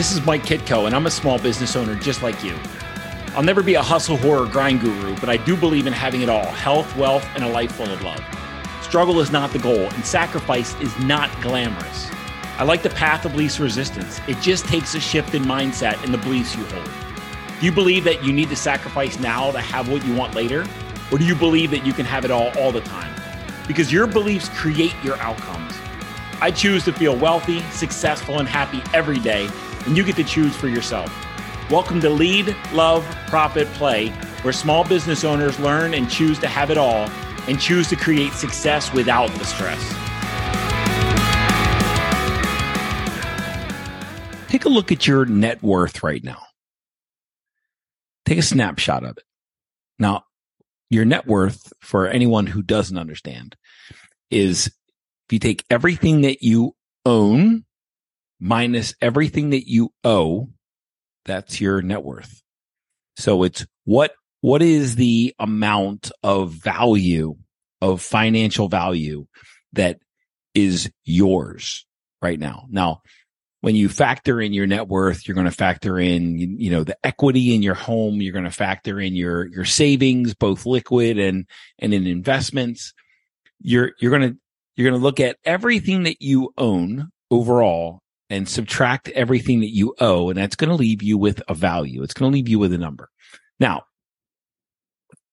This is Mike Kitko, and I'm a small business owner just like you. I'll never be a hustle, horror, grind guru, but I do believe in having it all health, wealth, and a life full of love. Struggle is not the goal, and sacrifice is not glamorous. I like the path of least resistance. It just takes a shift in mindset and the beliefs you hold. Do you believe that you need to sacrifice now to have what you want later? Or do you believe that you can have it all all the time? Because your beliefs create your outcomes. I choose to feel wealthy, successful, and happy every day, and you get to choose for yourself. Welcome to Lead, Love, Profit, Play, where small business owners learn and choose to have it all and choose to create success without the stress. Take a look at your net worth right now. Take a snapshot of it. Now, your net worth, for anyone who doesn't understand, is if you take everything that you own minus everything that you owe, that's your net worth. So it's what, what is the amount of value of financial value that is yours right now? Now, when you factor in your net worth, you're going to factor in, you know, the equity in your home. You're going to factor in your, your savings, both liquid and, and in investments. You're, you're going to, you're going to look at everything that you own overall and subtract everything that you owe. And that's going to leave you with a value. It's going to leave you with a number. Now,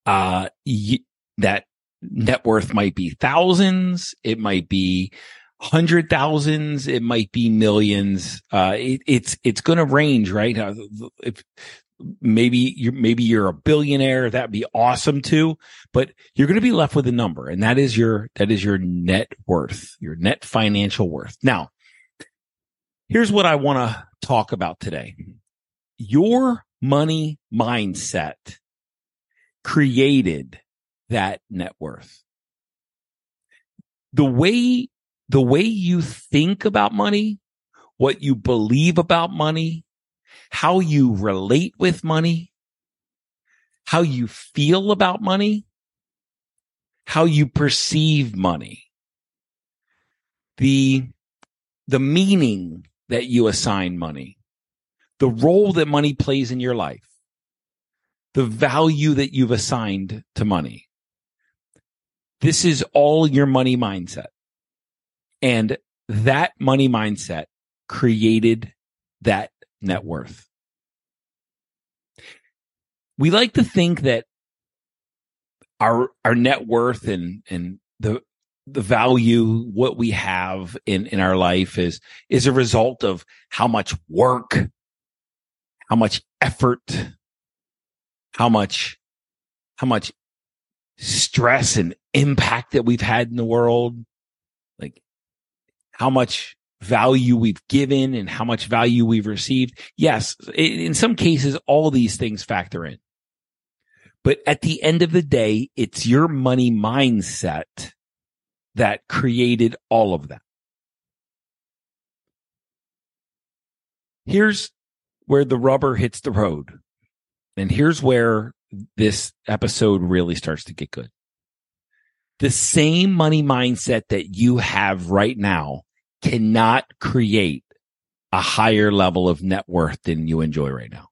uh, that net worth might be thousands. It might be hundred thousands. It might be millions. Uh, it, it's, it's going to range, right? Uh, if maybe you're, maybe you're a billionaire. That'd be awesome too, but you're going to be left with a number and that is your, that is your net worth, your net financial worth. Now, here's what I want to talk about today. Your money mindset created that net worth. The way the way you think about money, what you believe about money, how you relate with money, how you feel about money, how you perceive money, the, the meaning that you assign money, the role that money plays in your life, the value that you've assigned to money. This is all your money mindset. And that money mindset created that net worth. We like to think that our, our net worth and, and the, the value, what we have in, in our life is, is a result of how much work, how much effort, how much, how much stress and impact that we've had in the world like how much value we've given and how much value we've received. Yes, in some cases, all these things factor in. But at the end of the day, it's your money mindset that created all of that. Here's where the rubber hits the road. And here's where this episode really starts to get good. The same money mindset that you have right now cannot create a higher level of net worth than you enjoy right now.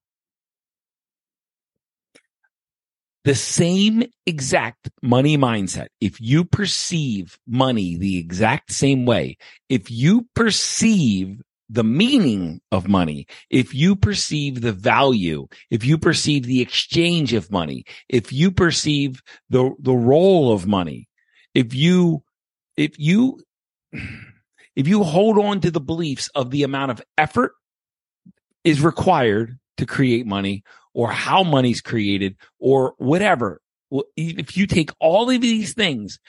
The same exact money mindset. If you perceive money the exact same way, if you perceive the meaning of money, if you perceive the value, if you perceive the exchange of money, if you perceive the, the role of money, if you, if you, if you hold on to the beliefs of the amount of effort is required to create money or how money's created or whatever, Well if you take all of these things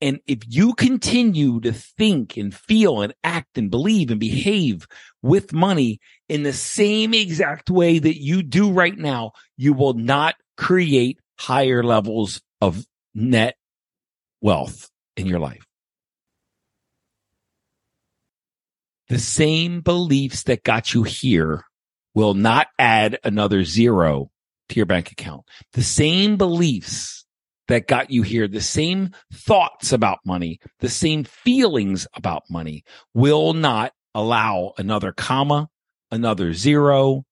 and if you continue to think and feel and act and believe and behave with money in the same exact way that you do right now, you will not create higher levels of net wealth in your life. the same beliefs that got you here will not add another zero to your bank account. The same beliefs that got you here, the same thoughts about money, the same feelings about money will not allow another comma, another zero,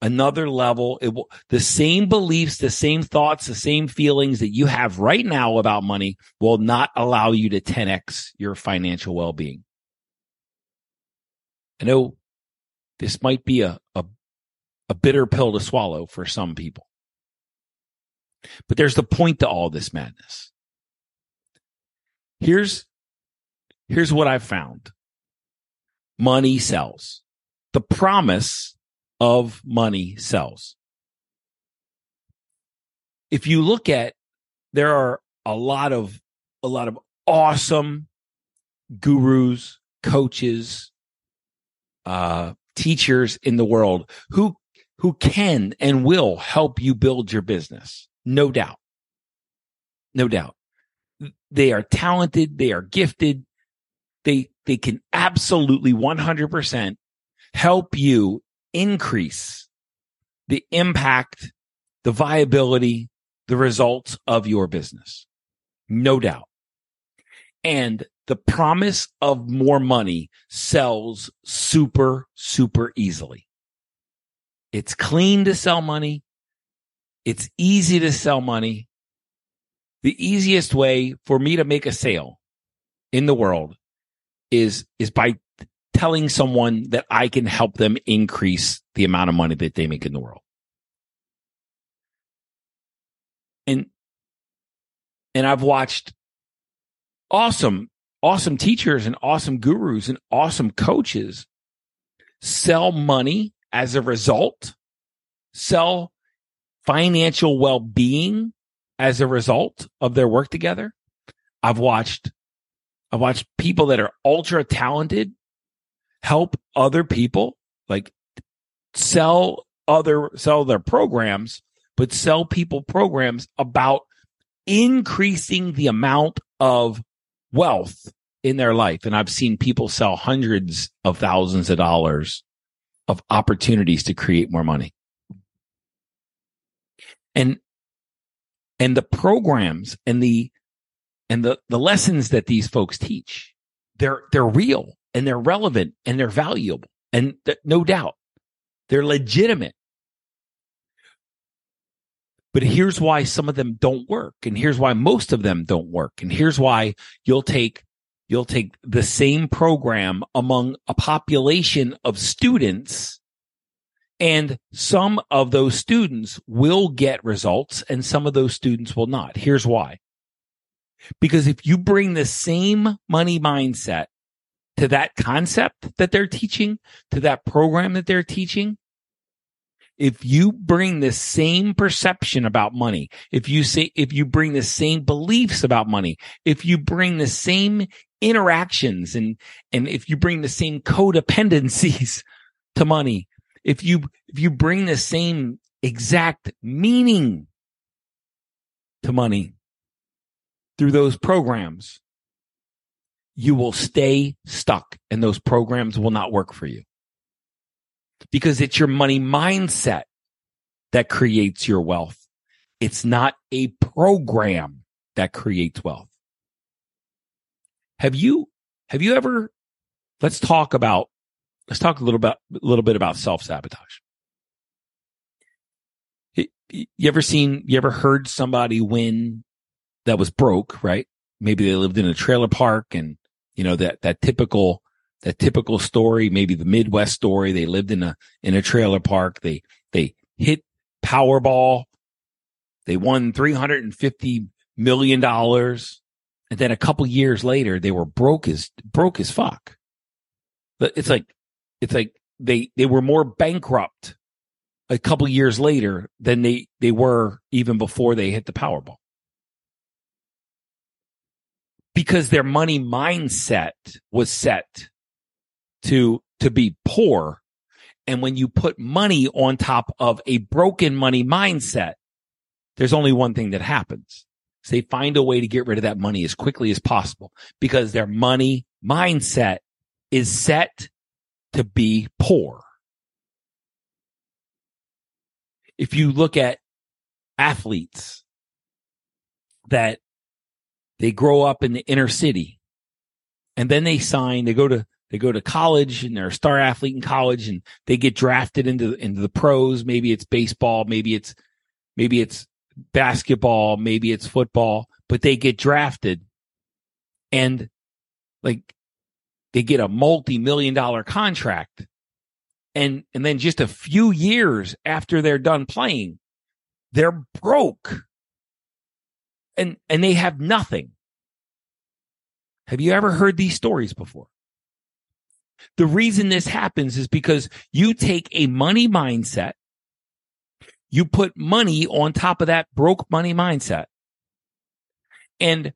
another level. It will, the same beliefs, the same thoughts, the same feelings that you have right now about money will not allow you to 10x your financial well-being. I know this might be a, a, bitter pill to swallow for some people, but there's the point to all this madness. Here's, here's what I've found. Money sells. The promise of money sells. If you look at, there are a lot of, a lot of awesome gurus, coaches, uh, teachers in the world who, who can and will help you build your business. No doubt. No doubt. They are talented. They are gifted. They, they can absolutely 100% help you increase the impact, the viability, the results of your business. No doubt. And the promise of more money sells super, super easily. It's clean to sell money. It's easy to sell money. The easiest way for me to make a sale in the world is, is by telling someone that I can help them increase the amount of money that they make in the world. And, and I've watched awesome, awesome teachers and awesome gurus and awesome coaches sell money as a result, sell financial well-being as a result of their work together. I've watched, I've watched people that are ultra talented help other people, like sell other, sell their programs, but sell people programs about increasing the amount of wealth in their life. And I've seen people sell hundreds of thousands of dollars of opportunities to create more money. And, and the programs and the, and the, the lessons that these folks teach, they're, they're real and they're relevant and they're valuable. And th- no doubt they're legitimate. But here's why some of them don't work. And here's why most of them don't work. And here's why you'll take, you'll take the same program among a population of students and some of those students will get results and some of those students will not. Here's why. Because if you bring the same money mindset to that concept that they're teaching, to that program that they're teaching, if you bring the same perception about money, if you say, if you bring the same beliefs about money, if you bring the same interactions and, and if you bring the same codependencies to money, if you, if you bring the same exact meaning to money through those programs, you will stay stuck and those programs will not work for you because it's your money mindset that creates your wealth. It's not a program that creates wealth. Have you, have you ever, let's talk about, let's talk a little bit, a little bit about self sabotage. You ever seen, you ever heard somebody win that was broke, right? Maybe they lived in a trailer park and, you know, that, that typical, that typical story, maybe the Midwest story. They lived in a, in a trailer park. They, they hit Powerball. They won $350 million. And then a couple years later, they were broke as, broke as fuck. It's like, it's like they, they were more bankrupt a couple years later than they, they were even before they hit the Powerball because their money mindset was set to, to be poor. And when you put money on top of a broken money mindset, there's only one thing that happens. So they find a way to get rid of that money as quickly as possible because their money mindset is set to be poor. If you look at athletes that they grow up in the inner city and then they sign, they go to, they go to college and they're a star athlete in college and they get drafted into, into the pros. Maybe it's baseball. Maybe it's, maybe it's basketball. Maybe it's football, but they get drafted and like they get a multi-million dollar contract and and then just a few years after they're done playing they're broke and and they have nothing have you ever heard these stories before the reason this happens is because you take a money mindset you put money on top of that broke money mindset and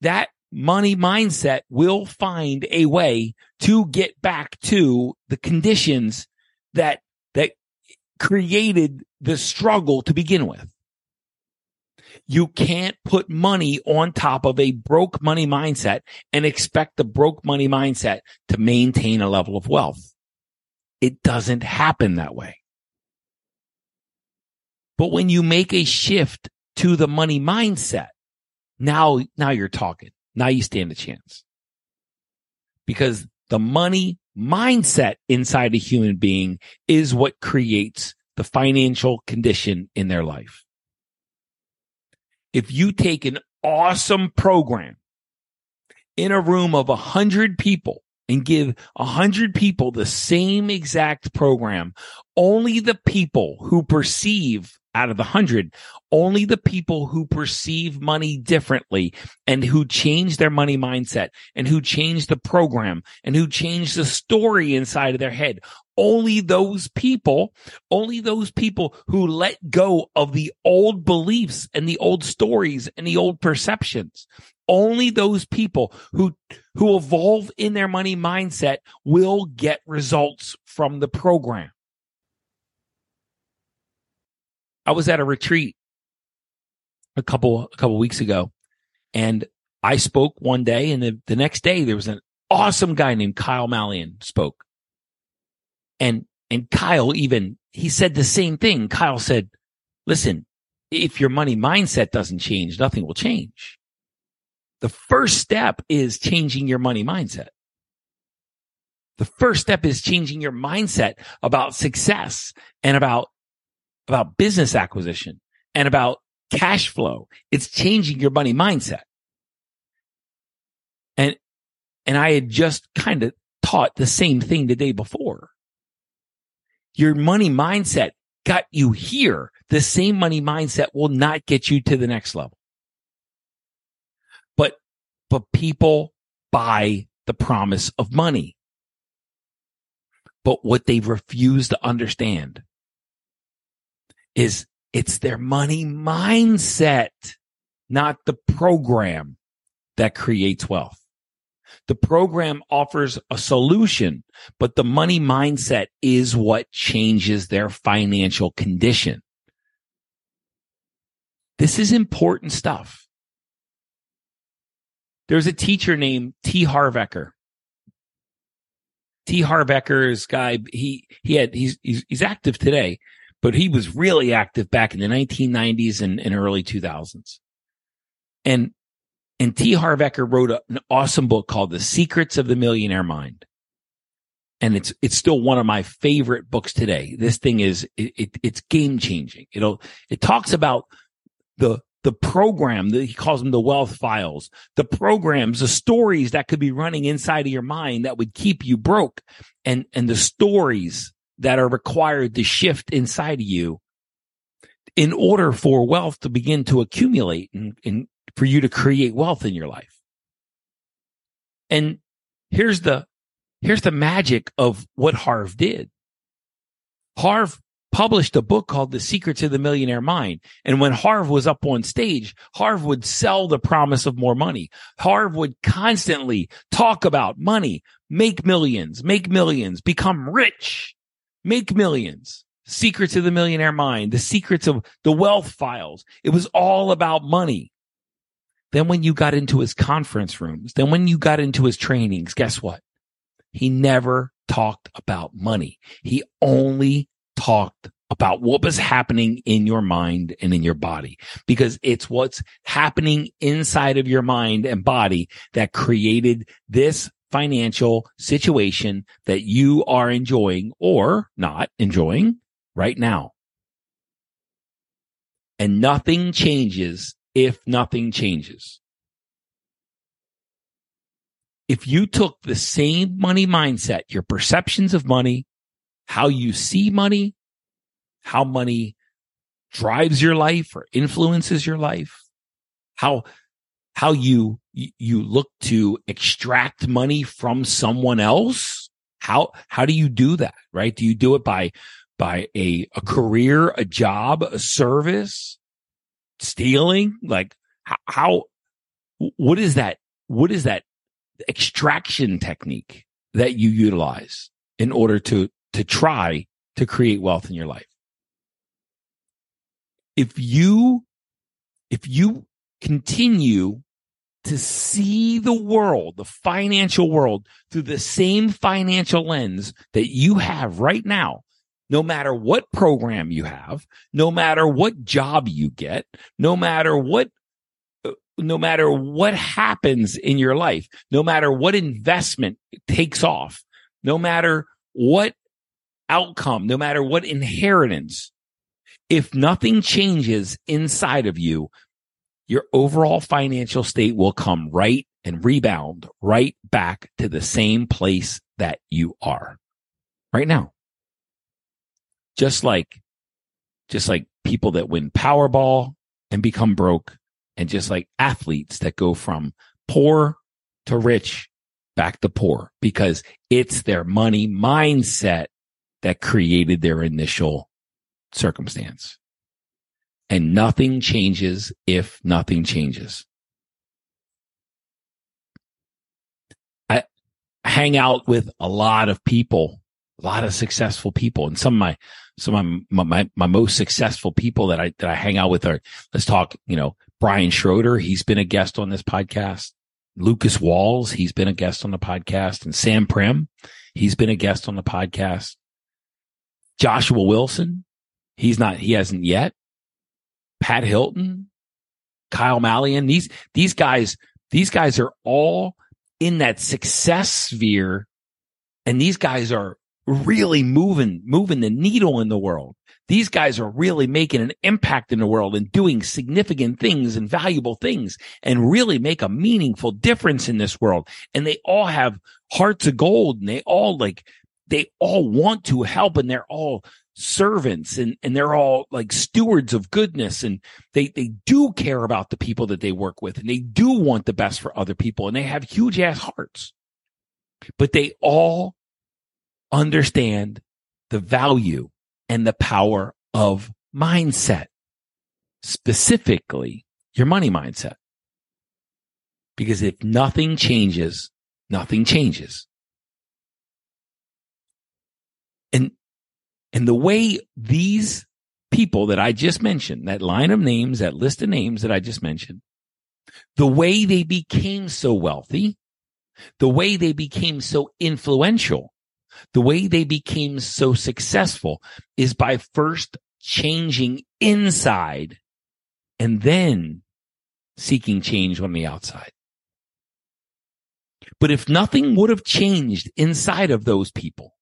that money mindset will find a way to get back to the conditions that, that created the struggle to begin with. You can't put money on top of a broke money mindset and expect the broke money mindset to maintain a level of wealth. It doesn't happen that way. But when you make a shift to the money mindset, now, now you're talking. Now you stand a chance. Because the money mindset inside a human being is what creates the financial condition in their life. If you take an awesome program in a room of a hundred people and give a hundred people the same exact program, only the people who perceive out of the hundred, only the people who perceive money differently and who change their money mindset and who change the program and who change the story inside of their head. Only those people, only those people who let go of the old beliefs and the old stories and the old perceptions. Only those people who, who evolve in their money mindset will get results from the program. I was at a retreat a couple a couple weeks ago, and I spoke one day, and the, the next day there was an awesome guy named Kyle Malian spoke, and and Kyle even he said the same thing. Kyle said, "Listen, if your money mindset doesn't change, nothing will change. The first step is changing your money mindset." The first step is changing your mindset about success and about about business acquisition and about cash flow. It's changing your money mindset. And, and I had just kind of taught the same thing the day before. Your money mindset got you here. The same money mindset will not get you to the next level. But, but people buy the promise of money. But what they refuse to understand is it's their money mindset, not the program that creates wealth. The program offers a solution, but the money mindset is what changes their financial condition. This is important stuff. There's a teacher named T. Harv Eker. T. Harv Eker is guy, he, he had, he's, he's, he's active today, but he was really active back in the 1990s and, and early 2000s. And, and T. Harv Eker wrote a, an awesome book called The Secrets of the Millionaire Mind. And it's, it's still one of my favorite books today. This thing is, it, it, it's game changing. It'll, it talks about the, the program that he calls them the wealth files, the programs, the stories that could be running inside of your mind that would keep you broke and, and the stories that are required to shift inside of you in order for wealth to begin to accumulate and, and for you to create wealth in your life. And here's the, here's the magic of what Harv did. Harv published a book called The Secrets of the Millionaire Mind. And when Harv was up on stage, Harv would sell the promise of more money. Harv would constantly talk about money, make millions, make millions, become rich make millions, secrets of the millionaire mind, the secrets of the wealth files. It was all about money. Then when you got into his conference rooms, then when you got into his trainings, guess what? He never talked about money. He only talked about what was happening in your mind and in your body because it's what's happening inside of your mind and body that created this financial situation that you are enjoying or not enjoying right now. And nothing changes if nothing changes. If you took the same money mindset, your perceptions of money, how you see money, how money drives your life or influences your life, how, how you, you look to extract money from someone else. How, how do you do that? Right? Do you do it by, by a, a career, a job, a service, stealing? Like how, how what is that? What is that extraction technique that you utilize in order to, to try to create wealth in your life. If you, if you continue to see the world, the financial world through the same financial lens that you have right now, no matter what program you have, no matter what job you get, no matter what uh, no matter what happens in your life, no matter what investment takes off, no matter what outcome, no matter what inheritance, if nothing changes inside of you, your overall financial state will come right and rebound right back to the same place that you are right now. Just like, just like people that win Powerball and become broke and just like athletes that go from poor to rich back to poor because it's their money mindset that created their initial circumstance. And nothing changes if nothing changes. I hang out with a lot of people, a lot of successful people and some of my, some of my, my, my most successful people that I, that I hang out with are, let's talk, you know, Brian Schroeder, he's been a guest on this podcast. Lucas Walls, he's been a guest on the podcast. And Sam Prim, he's been a guest on the podcast. Joshua Wilson, he's not, he hasn't yet. Pat Hilton, mm-hmm. Kyle Mallian, these, these guys, these guys are all in that success sphere. And these guys are really moving, moving the needle in the world. These guys are really making an impact in the world and doing significant things and valuable things and really make a meaningful difference in this world. And they all have hearts of gold and they all like, they all want to help and they're all servants and, and they're all like stewards of goodness and they, they do care about the people that they work with and they do want the best for other people and they have huge ass hearts, but they all understand the value and the power of mindset, specifically your money mindset. Because if nothing changes, nothing changes. And, and the way these people that I just mentioned, that line of names, that list of names that I just mentioned, the way they became so wealthy, the way they became so influential the way they became so successful is by first changing inside and then seeking change on the outside. But if nothing would have changed inside of those people,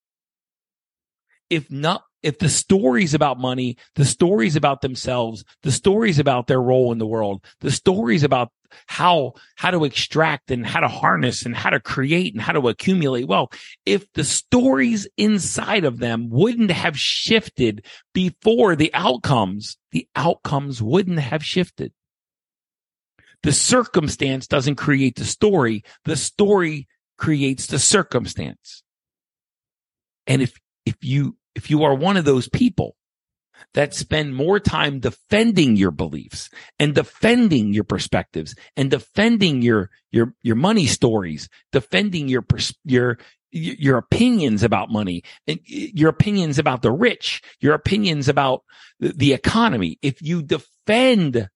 if not, if the stories about money, the stories about themselves, the stories about their role in the world, the stories about how, how to extract and how to harness and how to create and how to accumulate. Well, if the stories inside of them wouldn't have shifted before the outcomes, the outcomes wouldn't have shifted. The circumstance doesn't create the story. The story creates the circumstance. And if, if you if you are one of those people that spend more time defending your beliefs and defending your perspectives and defending your, your, your money stories, defending your, your, your opinions about money and your opinions about the rich, your opinions about the economy. If you defend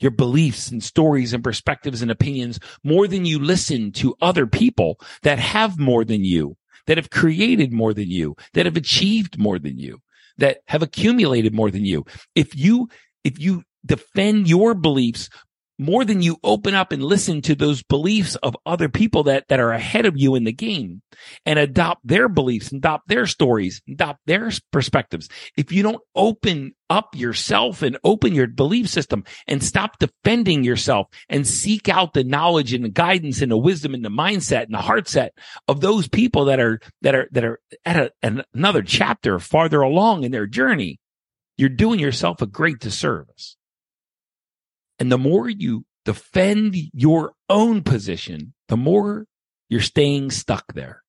your beliefs and stories and perspectives and opinions more than you listen to other people that have more than you that have created more than you, that have achieved more than you, that have accumulated more than you. If you, if you defend your beliefs more than you open up and listen to those beliefs of other people that, that are ahead of you in the game and adopt their beliefs, and adopt their stories, and adopt their perspectives. If you don't open up yourself and open your belief system and stop defending yourself and seek out the knowledge and the guidance and the wisdom and the mindset and the heart set of those people that are, that are, that are at, a, another chapter farther along in their journey, you're doing yourself a great disservice. And the more you defend your own position, the more you're staying stuck there.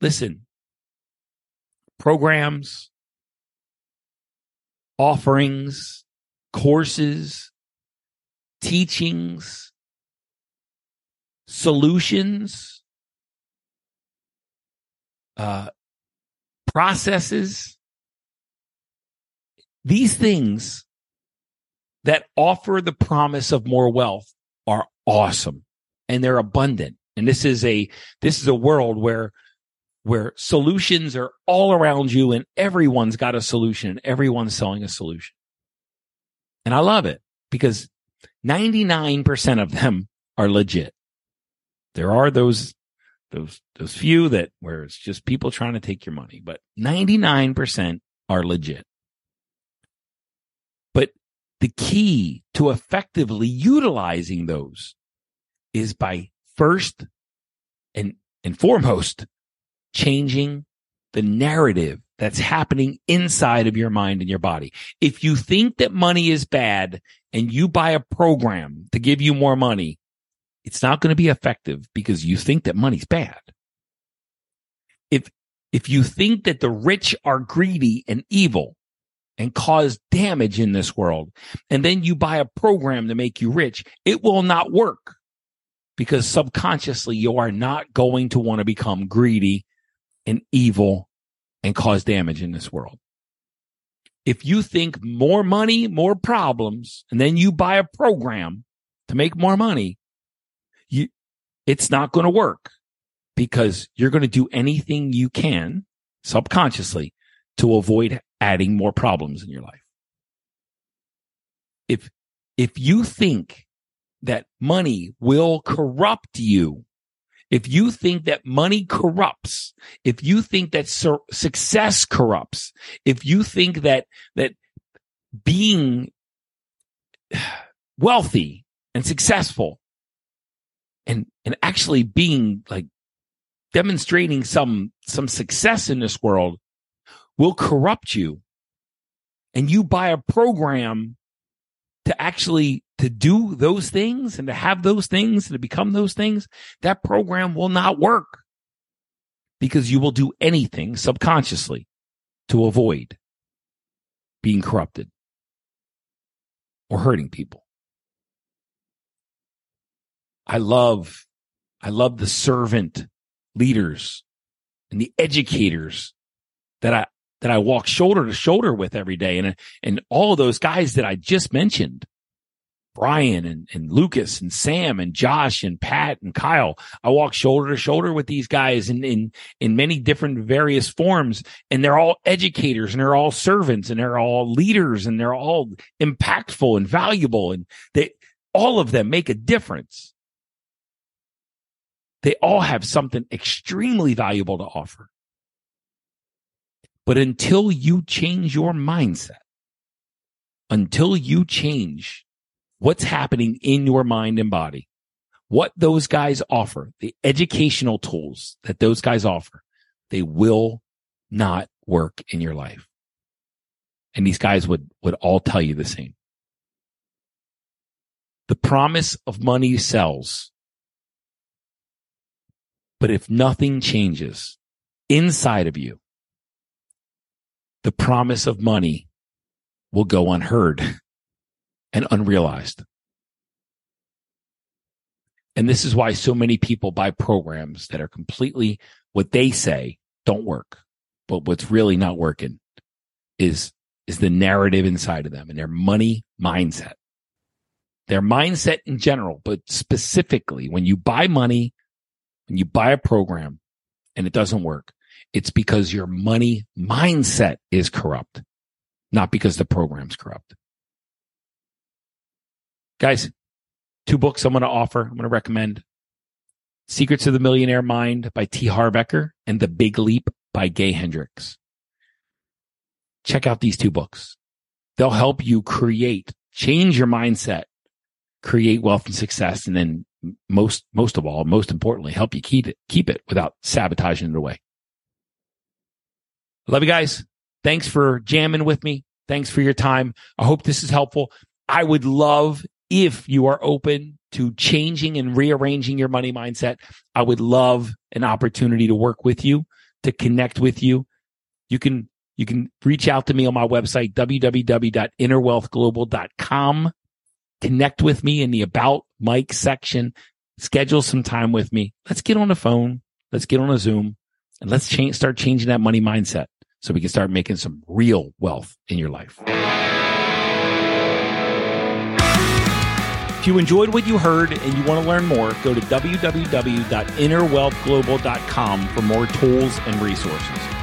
Listen, programs, offerings, courses, teachings, solutions, uh, processes, these things that offer the promise of more wealth are awesome and they're abundant. And this is a, this is a world where, where solutions are all around you and everyone's got a solution and everyone's selling a solution. And I love it because 99% of them are legit. There are those, those, those few that where it's just people trying to take your money, but 99% are legit. But the key to effectively utilizing those is by first and, and foremost changing the narrative that's happening inside of your mind and your body. If you think that money is bad and you buy a program to give you more money, it's not going to be effective because you think that money's bad. If, if you think that the rich are greedy and evil, and cause damage in this world. And then you buy a program to make you rich. It will not work because subconsciously you are not going to want to become greedy and evil and cause damage in this world. If you think more money, more problems, and then you buy a program to make more money, you, it's not going to work because you're going to do anything you can subconsciously to avoid adding more problems in your life. If, if you think that money will corrupt you, if you think that money corrupts, if you think that su- success corrupts, if you think that, that being wealthy and successful and, and actually being like demonstrating some, some success in this world will corrupt you and you buy a program to actually to do those things and to have those things and to become those things, that program will not work because you will do anything subconsciously to avoid being corrupted or hurting people. I love, I love the servant leaders and the educators that I, that I walk shoulder to shoulder with every day. And, and all those guys that I just mentioned, Brian and, and Lucas and Sam and Josh and Pat and Kyle. I walk shoulder to shoulder with these guys in, in, in many different various forms. And they're all educators and they're all servants and they're all leaders and they're all impactful and valuable. And they, all of them make a difference. They all have something extremely valuable to offer. But until you change your mindset, until you change what's happening in your mind and body, what those guys offer, the educational tools that those guys offer, they will not work in your life. And these guys would, would all tell you the same. The promise of money sells. But if nothing changes inside of you, the promise of money will go unheard and unrealized. And this is why so many people buy programs that are completely what they say don't work. But what's really not working is, is the narrative inside of them and their money mindset. Their mindset in general, but specifically when you buy money, when you buy a program and it doesn't work, it's because your money mindset is corrupt, not because the program's corrupt. Guys, two books I'm going to offer. I'm going to recommend Secrets of the Millionaire Mind by T. Harv Eker and The Big Leap by Gay Hendricks. Check out these two books. They'll help you create, change your mindset, create wealth and success, and then most, most of all, most importantly, help you keep it, keep it without sabotaging it away. Love you guys. Thanks for jamming with me. Thanks for your time. I hope this is helpful. I would love if you are open to changing and rearranging your money mindset. I would love an opportunity to work with you, to connect with you. You can, you can reach out to me on my website, www.innerwealthglobal.com. Connect with me in the about Mike section. Schedule some time with me. Let's get on the phone. Let's get on a Zoom and let's change, start changing that money mindset so we can start making some real wealth in your life. If you enjoyed what you heard and you want to learn more, go to www.innerwealthglobal.com for more tools and resources.